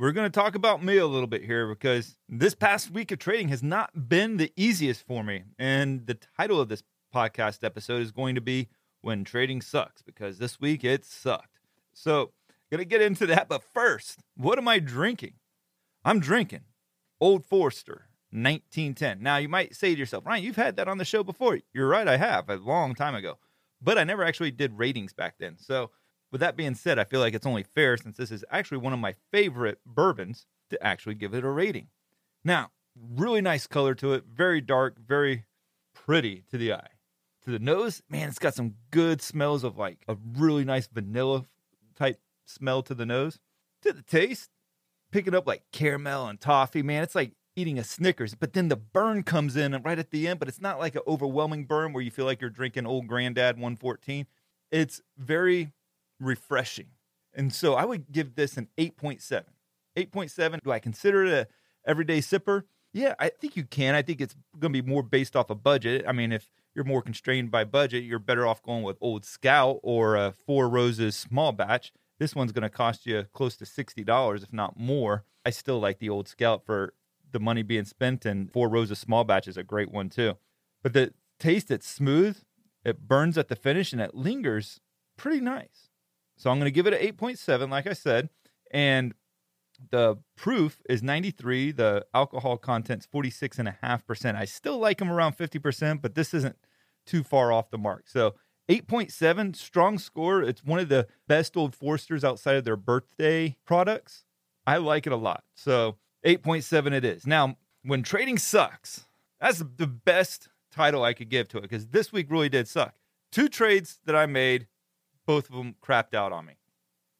we're going to talk about me a little bit here because this past week of trading has not been the easiest for me. And the title of this podcast episode is going to be When Trading Sucks because this week it sucked. So, going to get into that. But first, what am I drinking? I'm drinking Old Forester 1910. Now, you might say to yourself, Ryan, you've had that on the show before. You're right, I have a long time ago. But I never actually did ratings back then. So, with that being said, I feel like it's only fair since this is actually one of my favorite bourbons to actually give it a rating. Now, really nice color to it, very dark, very pretty to the eye. To the nose, man, it's got some good smells of like a really nice vanilla type smell to the nose. To the taste, picking up like caramel and toffee, man, it's like eating a Snickers. But then the burn comes in right at the end, but it's not like an overwhelming burn where you feel like you're drinking Old Grand-Dad 114. It's very refreshing. And so I would give this an 8.7. 8.7. Do I consider it a everyday sipper? Yeah, I think you can. I think it's going to be more based off a of budget. I mean, if you're more constrained by budget, you're better off going with Old Scout or a Four Roses small batch. This one's going to cost you close to $60, if not more. I still like the Old Scout for the money being spent, and Four Roses small batch is a great one too. But the taste, it's smooth, it burns at the finish, and it lingers pretty nice. So I'm going to give it an 8.7, like I said. And the proof is 93. The alcohol content's 46.5%. I still like them around 50%, but this isn't too far off the mark. So 8.7, strong score. It's one of the best Old Foresters outside of their birthday products. I like it a lot. So 8.7 it is. Now, when trading sucks, that's the best title I could give to it because this week really did suck. Two trades that I made both of them crapped out on me.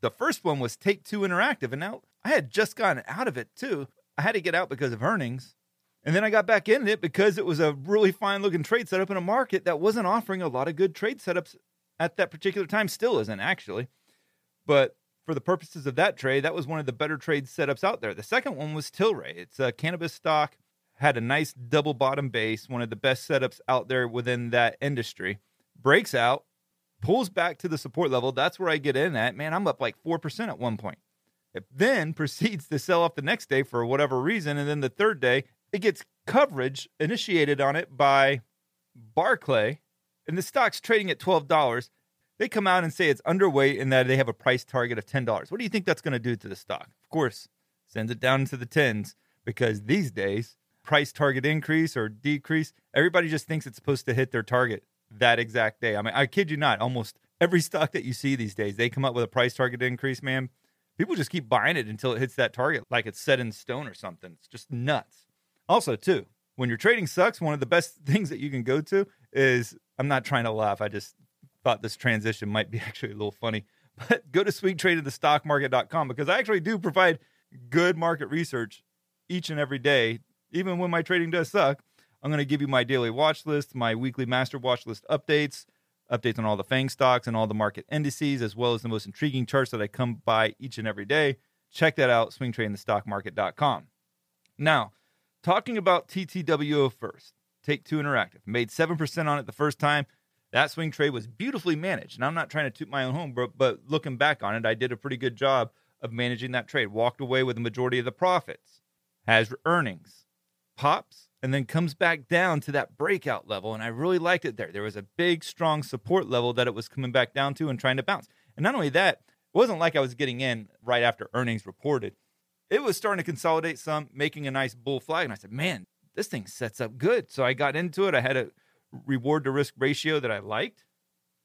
The first one was Take Two Interactive, and now I had just gotten out of it too. I had to get out because of earnings. And then I got back in it because it was a really fine looking trade setup in a market that wasn't offering a lot of good trade setups at that particular time, still isn't actually. But for the purposes of that trade, that was one of the better trade setups out there. The second one was Tilray. It's a cannabis stock, had a nice double bottom base, one of the best setups out there within that industry. Breaks out, pulls back to the support level. That's where I get in at. Man, I'm up like 4% at one point. It then proceeds to sell off the next day for whatever reason. And then the third day, it gets coverage initiated on it by Barclay, and the stock's trading at $12. They come out and say it's underweight and that they have a price target of $10. What do you think that's going to do to the stock? Of course, sends it down into the tens because these days, price target increase or decrease, everybody just thinks it's supposed to hit their target that exact day. I mean, I kid you not, almost every stock that you see these days, they come up with a price target increase, man. People just keep buying it until it hits that target, like it's set in stone or something. It's just nuts. Also, too, when your trading sucks, one of the best things that you can go to is I'm not trying to laugh. I just thought this transition might be actually a little funny. But go to swingtradingthestockmarket.com because I actually do provide good market research each and every day, even when my trading does suck. I'm going to give you my daily watch list, my weekly master watch list updates, updates on all the FANG stocks and all the market indices, as well as the most intriguing charts that I come by each and every day. Check that out, swingtradingthestockmarket.com. Now, talking about TTWO first, Take Two Interactive. Made 7% on it the first time. That swing trade was beautifully managed. And I'm not trying to toot my own home, but, but looking back on it, I did a pretty good job of managing that trade. Walked away with the majority of the profits. Has earnings, pops, and then comes back down to that breakout level. And I really liked it there. There was a big, strong support level that it was coming back down to and trying to bounce. And not only that, it wasn't like I was getting in right after earnings reported. It was starting to consolidate some, making a nice bull flag. And I said, man, this thing sets up good. So I got into it. I had a reward to risk ratio that I liked.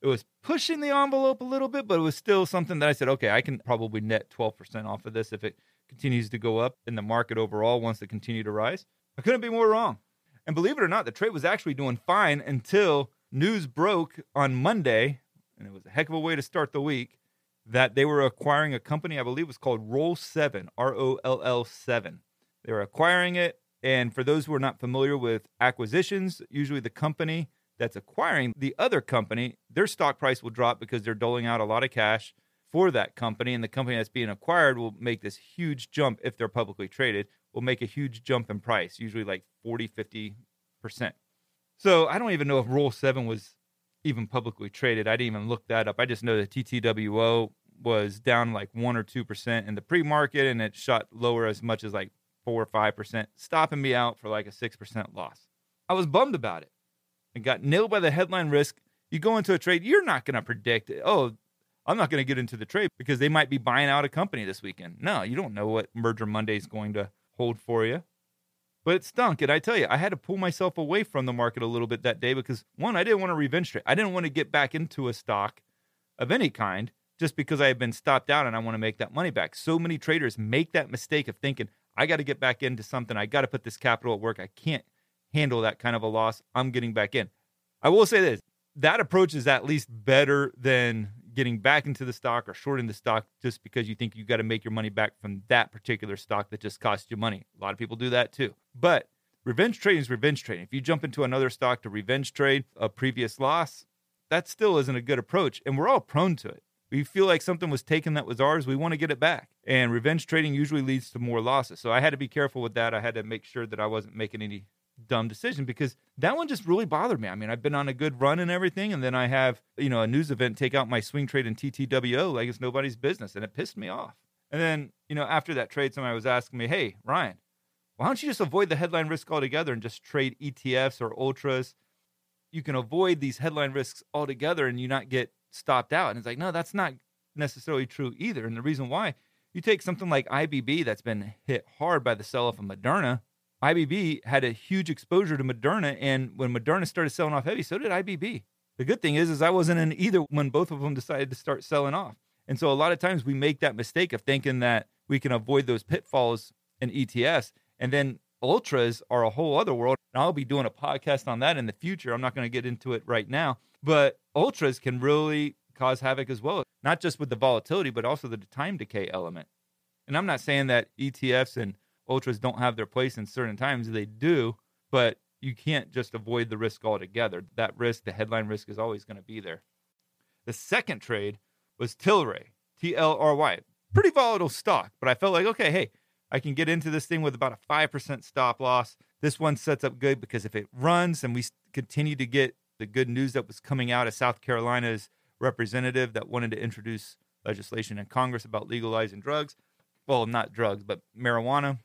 It was pushing the envelope a little bit, but it was still something that I said, okay, I can probably net 12% off of this if it continues to go up in the market overall wants to continue to rise. I couldn't be more wrong. And believe it or not, the trade was actually doing fine until news broke on Monday, and it was a heck of a way to start the week, that they were acquiring a company, I believe was called Roll 7, R O L L 7. They were acquiring it. And for those who are not familiar with acquisitions, usually the company that's acquiring the other company, their stock price will drop because they're doling out a lot of cash for that company. And the company that's being acquired will make this huge jump if they're publicly traded, will make a huge jump in price, usually like 40, 50%. So I don't even know if Roll 7 was even publicly traded. I didn't even look that up. I just know that TTWO was down like 1 or 2% in the pre market and it shot lower as much as like 4 or 5%, stopping me out for like a 6% loss. I was bummed about it and got nailed by the headline risk. You go into a trade, you're not going to predict, oh, I'm not going to get into the trade because they might be buying out a company this weekend. No, you don't know what Merger Monday is going to hold for you. But it stunk. And I tell you, I had to pull myself away from the market a little bit that day because one, I didn't want to revenge trade. I didn't want to get back into a stock of any kind just because I had been stopped out and I want to make that money back. So many traders make that mistake of thinking, I got to get back into something. I got to put this capital at work. I can't handle that kind of a loss. I'm getting back in. I will say this that approach is at least better than getting back into the stock or shorting the stock just because you think you got to make your money back from that particular stock that just cost you money. A lot of people do that too. But revenge trading is revenge trading. If you jump into another stock to revenge trade a previous loss, that still isn't a good approach. And we're all prone to it. We feel like something was taken that was ours. We want to get it back. And revenge trading usually leads to more losses. So I had to be careful with that. I had to make sure that I wasn't making any dumb decision because that one just really bothered me. I mean, I've been on a good run and everything, and then I have, you know, a news event take out my swing trade in TTWO like it's nobody's business, and it pissed me off. And then, you know, after that trade, somebody was asking me, hey, Ryan, why don't you just avoid the headline risk altogether and just trade ETFs or ultras? You can avoid these headline risks altogether and you not get stopped out. And it's like, no, that's not necessarily true either. And the reason why, you take something like IBB that's been hit hard by the sell off of Moderna. IBB had a huge exposure to Moderna, and when Moderna started selling off heavy, so did IBB. The good thing is, is I wasn't in either when both of them decided to start selling off. And so a lot of times we make that mistake of thinking that we can avoid those pitfalls in ETFs, and then ultras are a whole other world. And I'll be doing a podcast on that in the future. I'm not going to get into it right now, but ultras can really cause havoc as well, not just with the volatility, but also the time decay element. And I'm not saying that ETFs and ultras don't have their place in certain times. They do, but you can't just avoid the risk altogether. That risk, the headline risk, is always going to be there. The second trade was Tilray, T L R Y. Pretty volatile stock, but I felt like, okay, hey, I can get into this thing with about a 5% stop loss. This one sets up good because if it runs and we continue to get the good news that was coming out of South Carolina's representative that wanted to introduce legislation in Congress about legalizing drugs. Well, not drugs, but marijuana.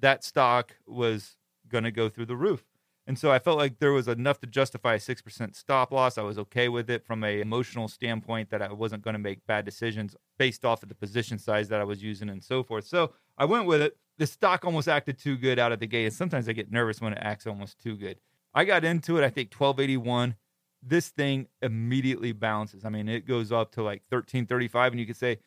That stock was going to go through the roof. And so I felt like there was enough to justify a 6% stop loss. I was okay with it from a emotional standpoint that I wasn't going to make bad decisions based off of the position size that I was using and so forth. So I went with it. The stock almost acted too good out of the gate. And sometimes I get nervous when it acts almost too good. I got into it, I think 1281 this thing immediately bounces. I mean, it goes up to like 1335, and you could say,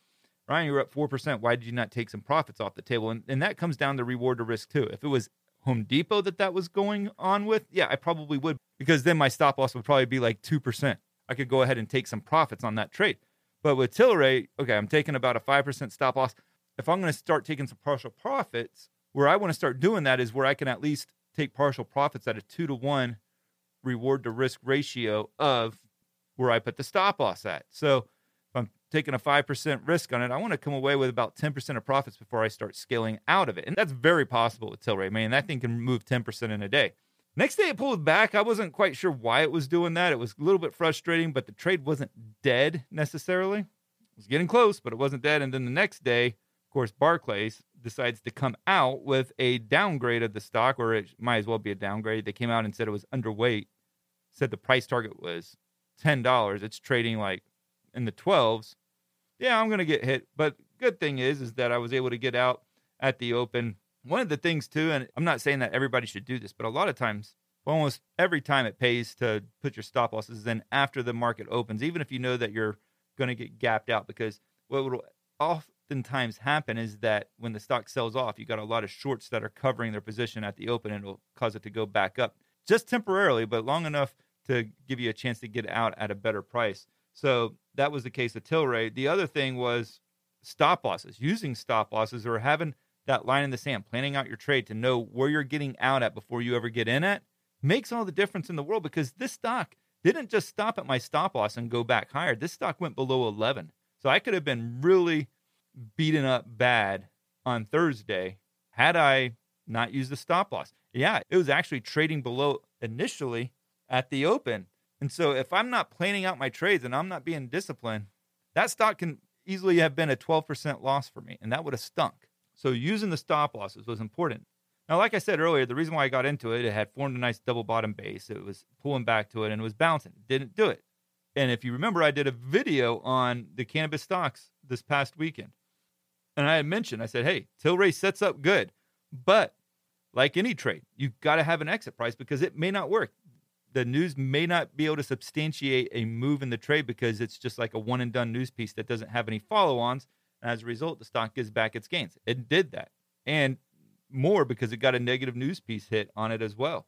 Ryan, you're up 4%. Why did you not take some profits off the table? And, and that comes down to reward to risk, too. If it was Home Depot that that was going on with, yeah, I probably would, because then my stop loss would probably be like 2%. I could go ahead and take some profits on that trade. But with Tilray, okay, I'm taking about a 5% stop loss. If I'm going to start taking some partial profits, where I want to start doing that is where I can at least take partial profits at a two to one reward to risk ratio of where I put the stop loss at. So taking a 5% risk on it, I want to come away with about 10% of profits before I start scaling out of it. And that's very possible with Tilray. Man, that thing can move 10% in a day. Next day it pulled back. I wasn't quite sure why it was doing that. It was a little bit frustrating, but the trade wasn't dead necessarily. It was getting close, but it wasn't dead. And then the next day, of course, Barclays decides to come out with a downgrade of the stock, or it might as well be a downgrade. They came out and said it was underweight, said the price target was $10. It's trading like in the 12s. Yeah, I'm going to get hit. But good thing is, is that I was able to get out at the open one of the things too, and I'm not saying that everybody should do this, but a lot of times, almost every time it pays to put your stop losses in after the market opens, even if you know that you're going to get gapped out. Because what will oftentimes happen is that when the stock sells off, you got a lot of shorts that are covering their position at the open, and it'll cause it to go back up just temporarily, but long enough to give you a chance to get out at a better price. So that was the case of Tilray. The other thing was stop losses, using stop losses or having that line in the sand, planning out your trade to know where you're getting out at before you ever get in at, makes all the difference in the world because this stock didn't just stop at my stop loss and go back higher. This stock went below 11. So I could have been really beaten up bad on Thursday had I not used the stop loss. Yeah, it was actually trading below initially at the open. And so if I'm not planning out my trades and I'm not being disciplined, that stock can easily have been a 12% loss for me. And that would have stunk. So using the stop losses was important. Now, like I said earlier, the reason why I got into it, it had formed a nice double bottom base. It was pulling back to it and it was bouncing. Didn't do it. And if you remember, I did a video on the cannabis stocks this past weekend. And I had mentioned, I said, hey, Tilray sets up good. But like any trade, you've got to have an exit price because it may not work. The news may not be able to substantiate a move in the trade because it's just like a one and done news piece that doesn't have any follow ons. And as a result, the stock gives back its gains. It did that. And more because it got a negative news piece hit on it as well.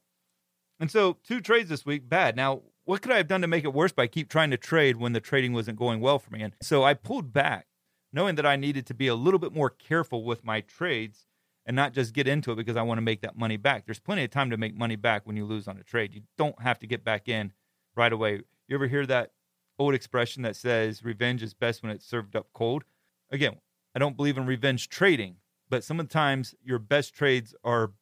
And so, two trades this week, bad. Now, what could I have done to make it worse by keep trying to trade when the trading wasn't going well for me? And so I pulled back, knowing that I needed to be a little bit more careful with my trades and not just get into it because I want to make that money back. There's plenty of time to make money back when you lose on a trade. You don't have to get back in right away. You ever hear that old expression that says revenge is best when it's served up cold? again, I don't believe in revenge trading, but sometimes your best trades are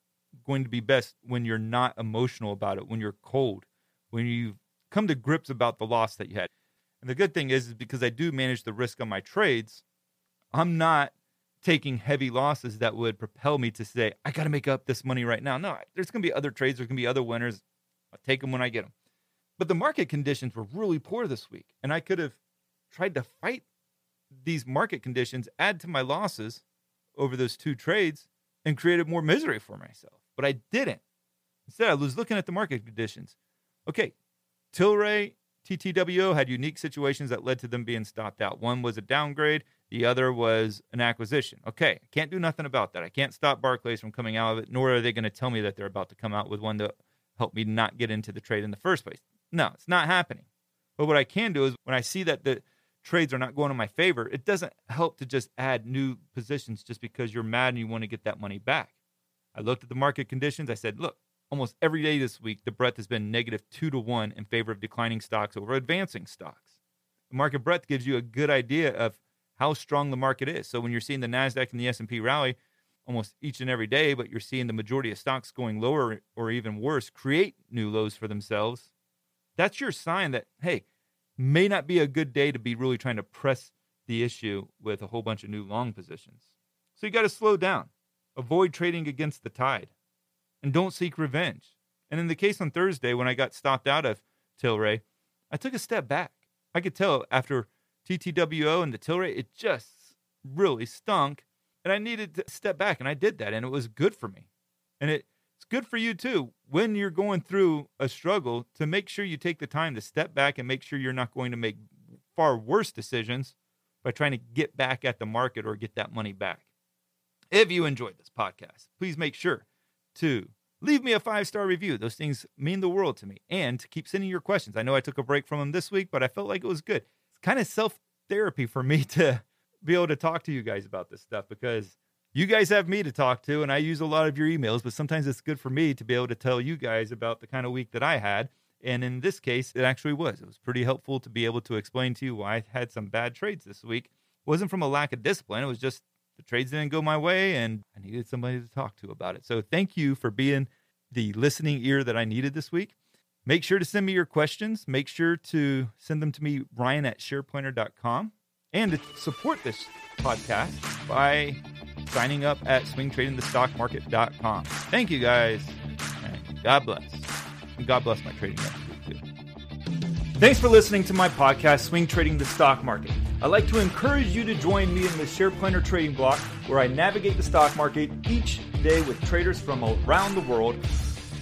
going to be best when you're not emotional about it, when you're cold, when you've come to grips about the loss that you had. And the good thing is, is because I do manage the risk on my trades, I'm not taking heavy losses that would propel me to say, I got to make up this money right now. No, there's going to be other trades, there's going to be other winners. I'll take them when I get them. But the market conditions were really poor this week, and I could have tried to fight these market conditions add to my losses over those two trades and created more misery for myself. But I didn't. Instead, I was looking at the market conditions. Okay, Tilray, TTWO had unique situations that led to them being stopped out. One was a downgrade, the other was an acquisition. Okay, I can't do nothing about that. I can't stop Barclays from coming out of it, nor are they going to tell me that they're about to come out with one to help me not get into the trade in the first place. No, it's not happening. But what I can do is when I see that the trades are not going in my favor, it doesn't help to just add new positions just because you're mad and you want to get that money back. I looked at the market conditions. I said, look, almost every day this week, the breadth has been negative two to one in favor of declining stocks over advancing stocks. The market breadth gives you a good idea of how strong the market is. So when you're seeing the Nasdaq and the S&P rally almost each and every day, but you're seeing the majority of stocks going lower or even worse, create new lows for themselves, that's your sign that hey, may not be a good day to be really trying to press the issue with a whole bunch of new long positions. So you got to slow down, avoid trading against the tide, and don't seek revenge. And in the case on Thursday, when I got stopped out of Tilray, I took a step back. I could tell after TTWO and the Tilray, it just really stunk. And I needed to step back, and I did that, and it was good for me. And it it's good for you too when you're going through a struggle to make sure you take the time to step back and make sure you're not going to make far worse decisions by trying to get back at the market or get that money back. If you enjoyed this podcast, please make sure to leave me a five star review. Those things mean the world to me. And to keep sending your questions. I know I took a break from them this week, but I felt like it was good. Kind of self therapy for me to be able to talk to you guys about this stuff because you guys have me to talk to, and I use a lot of your emails, but sometimes it's good for me to be able to tell you guys about the kind of week that I had. And in this case, it actually was. It was pretty helpful to be able to explain to you why I had some bad trades this week. It wasn't from a lack of discipline. It was just the trades didn't go my way and I needed somebody to talk to about it. So thank you for being the listening ear that I needed this week. Make sure to send me your questions. Make sure to send them to me, Ryan at shareplanner.com, and to support this podcast by signing up at swingtradingthestockmarket.com. Thank you guys. God bless. And God bless my trading next week, too. Thanks for listening to my podcast, Swing Trading the Stock Market. I'd like to encourage you to join me in the Share Planner Trading Block, where I navigate the stock market each day with traders from around the world.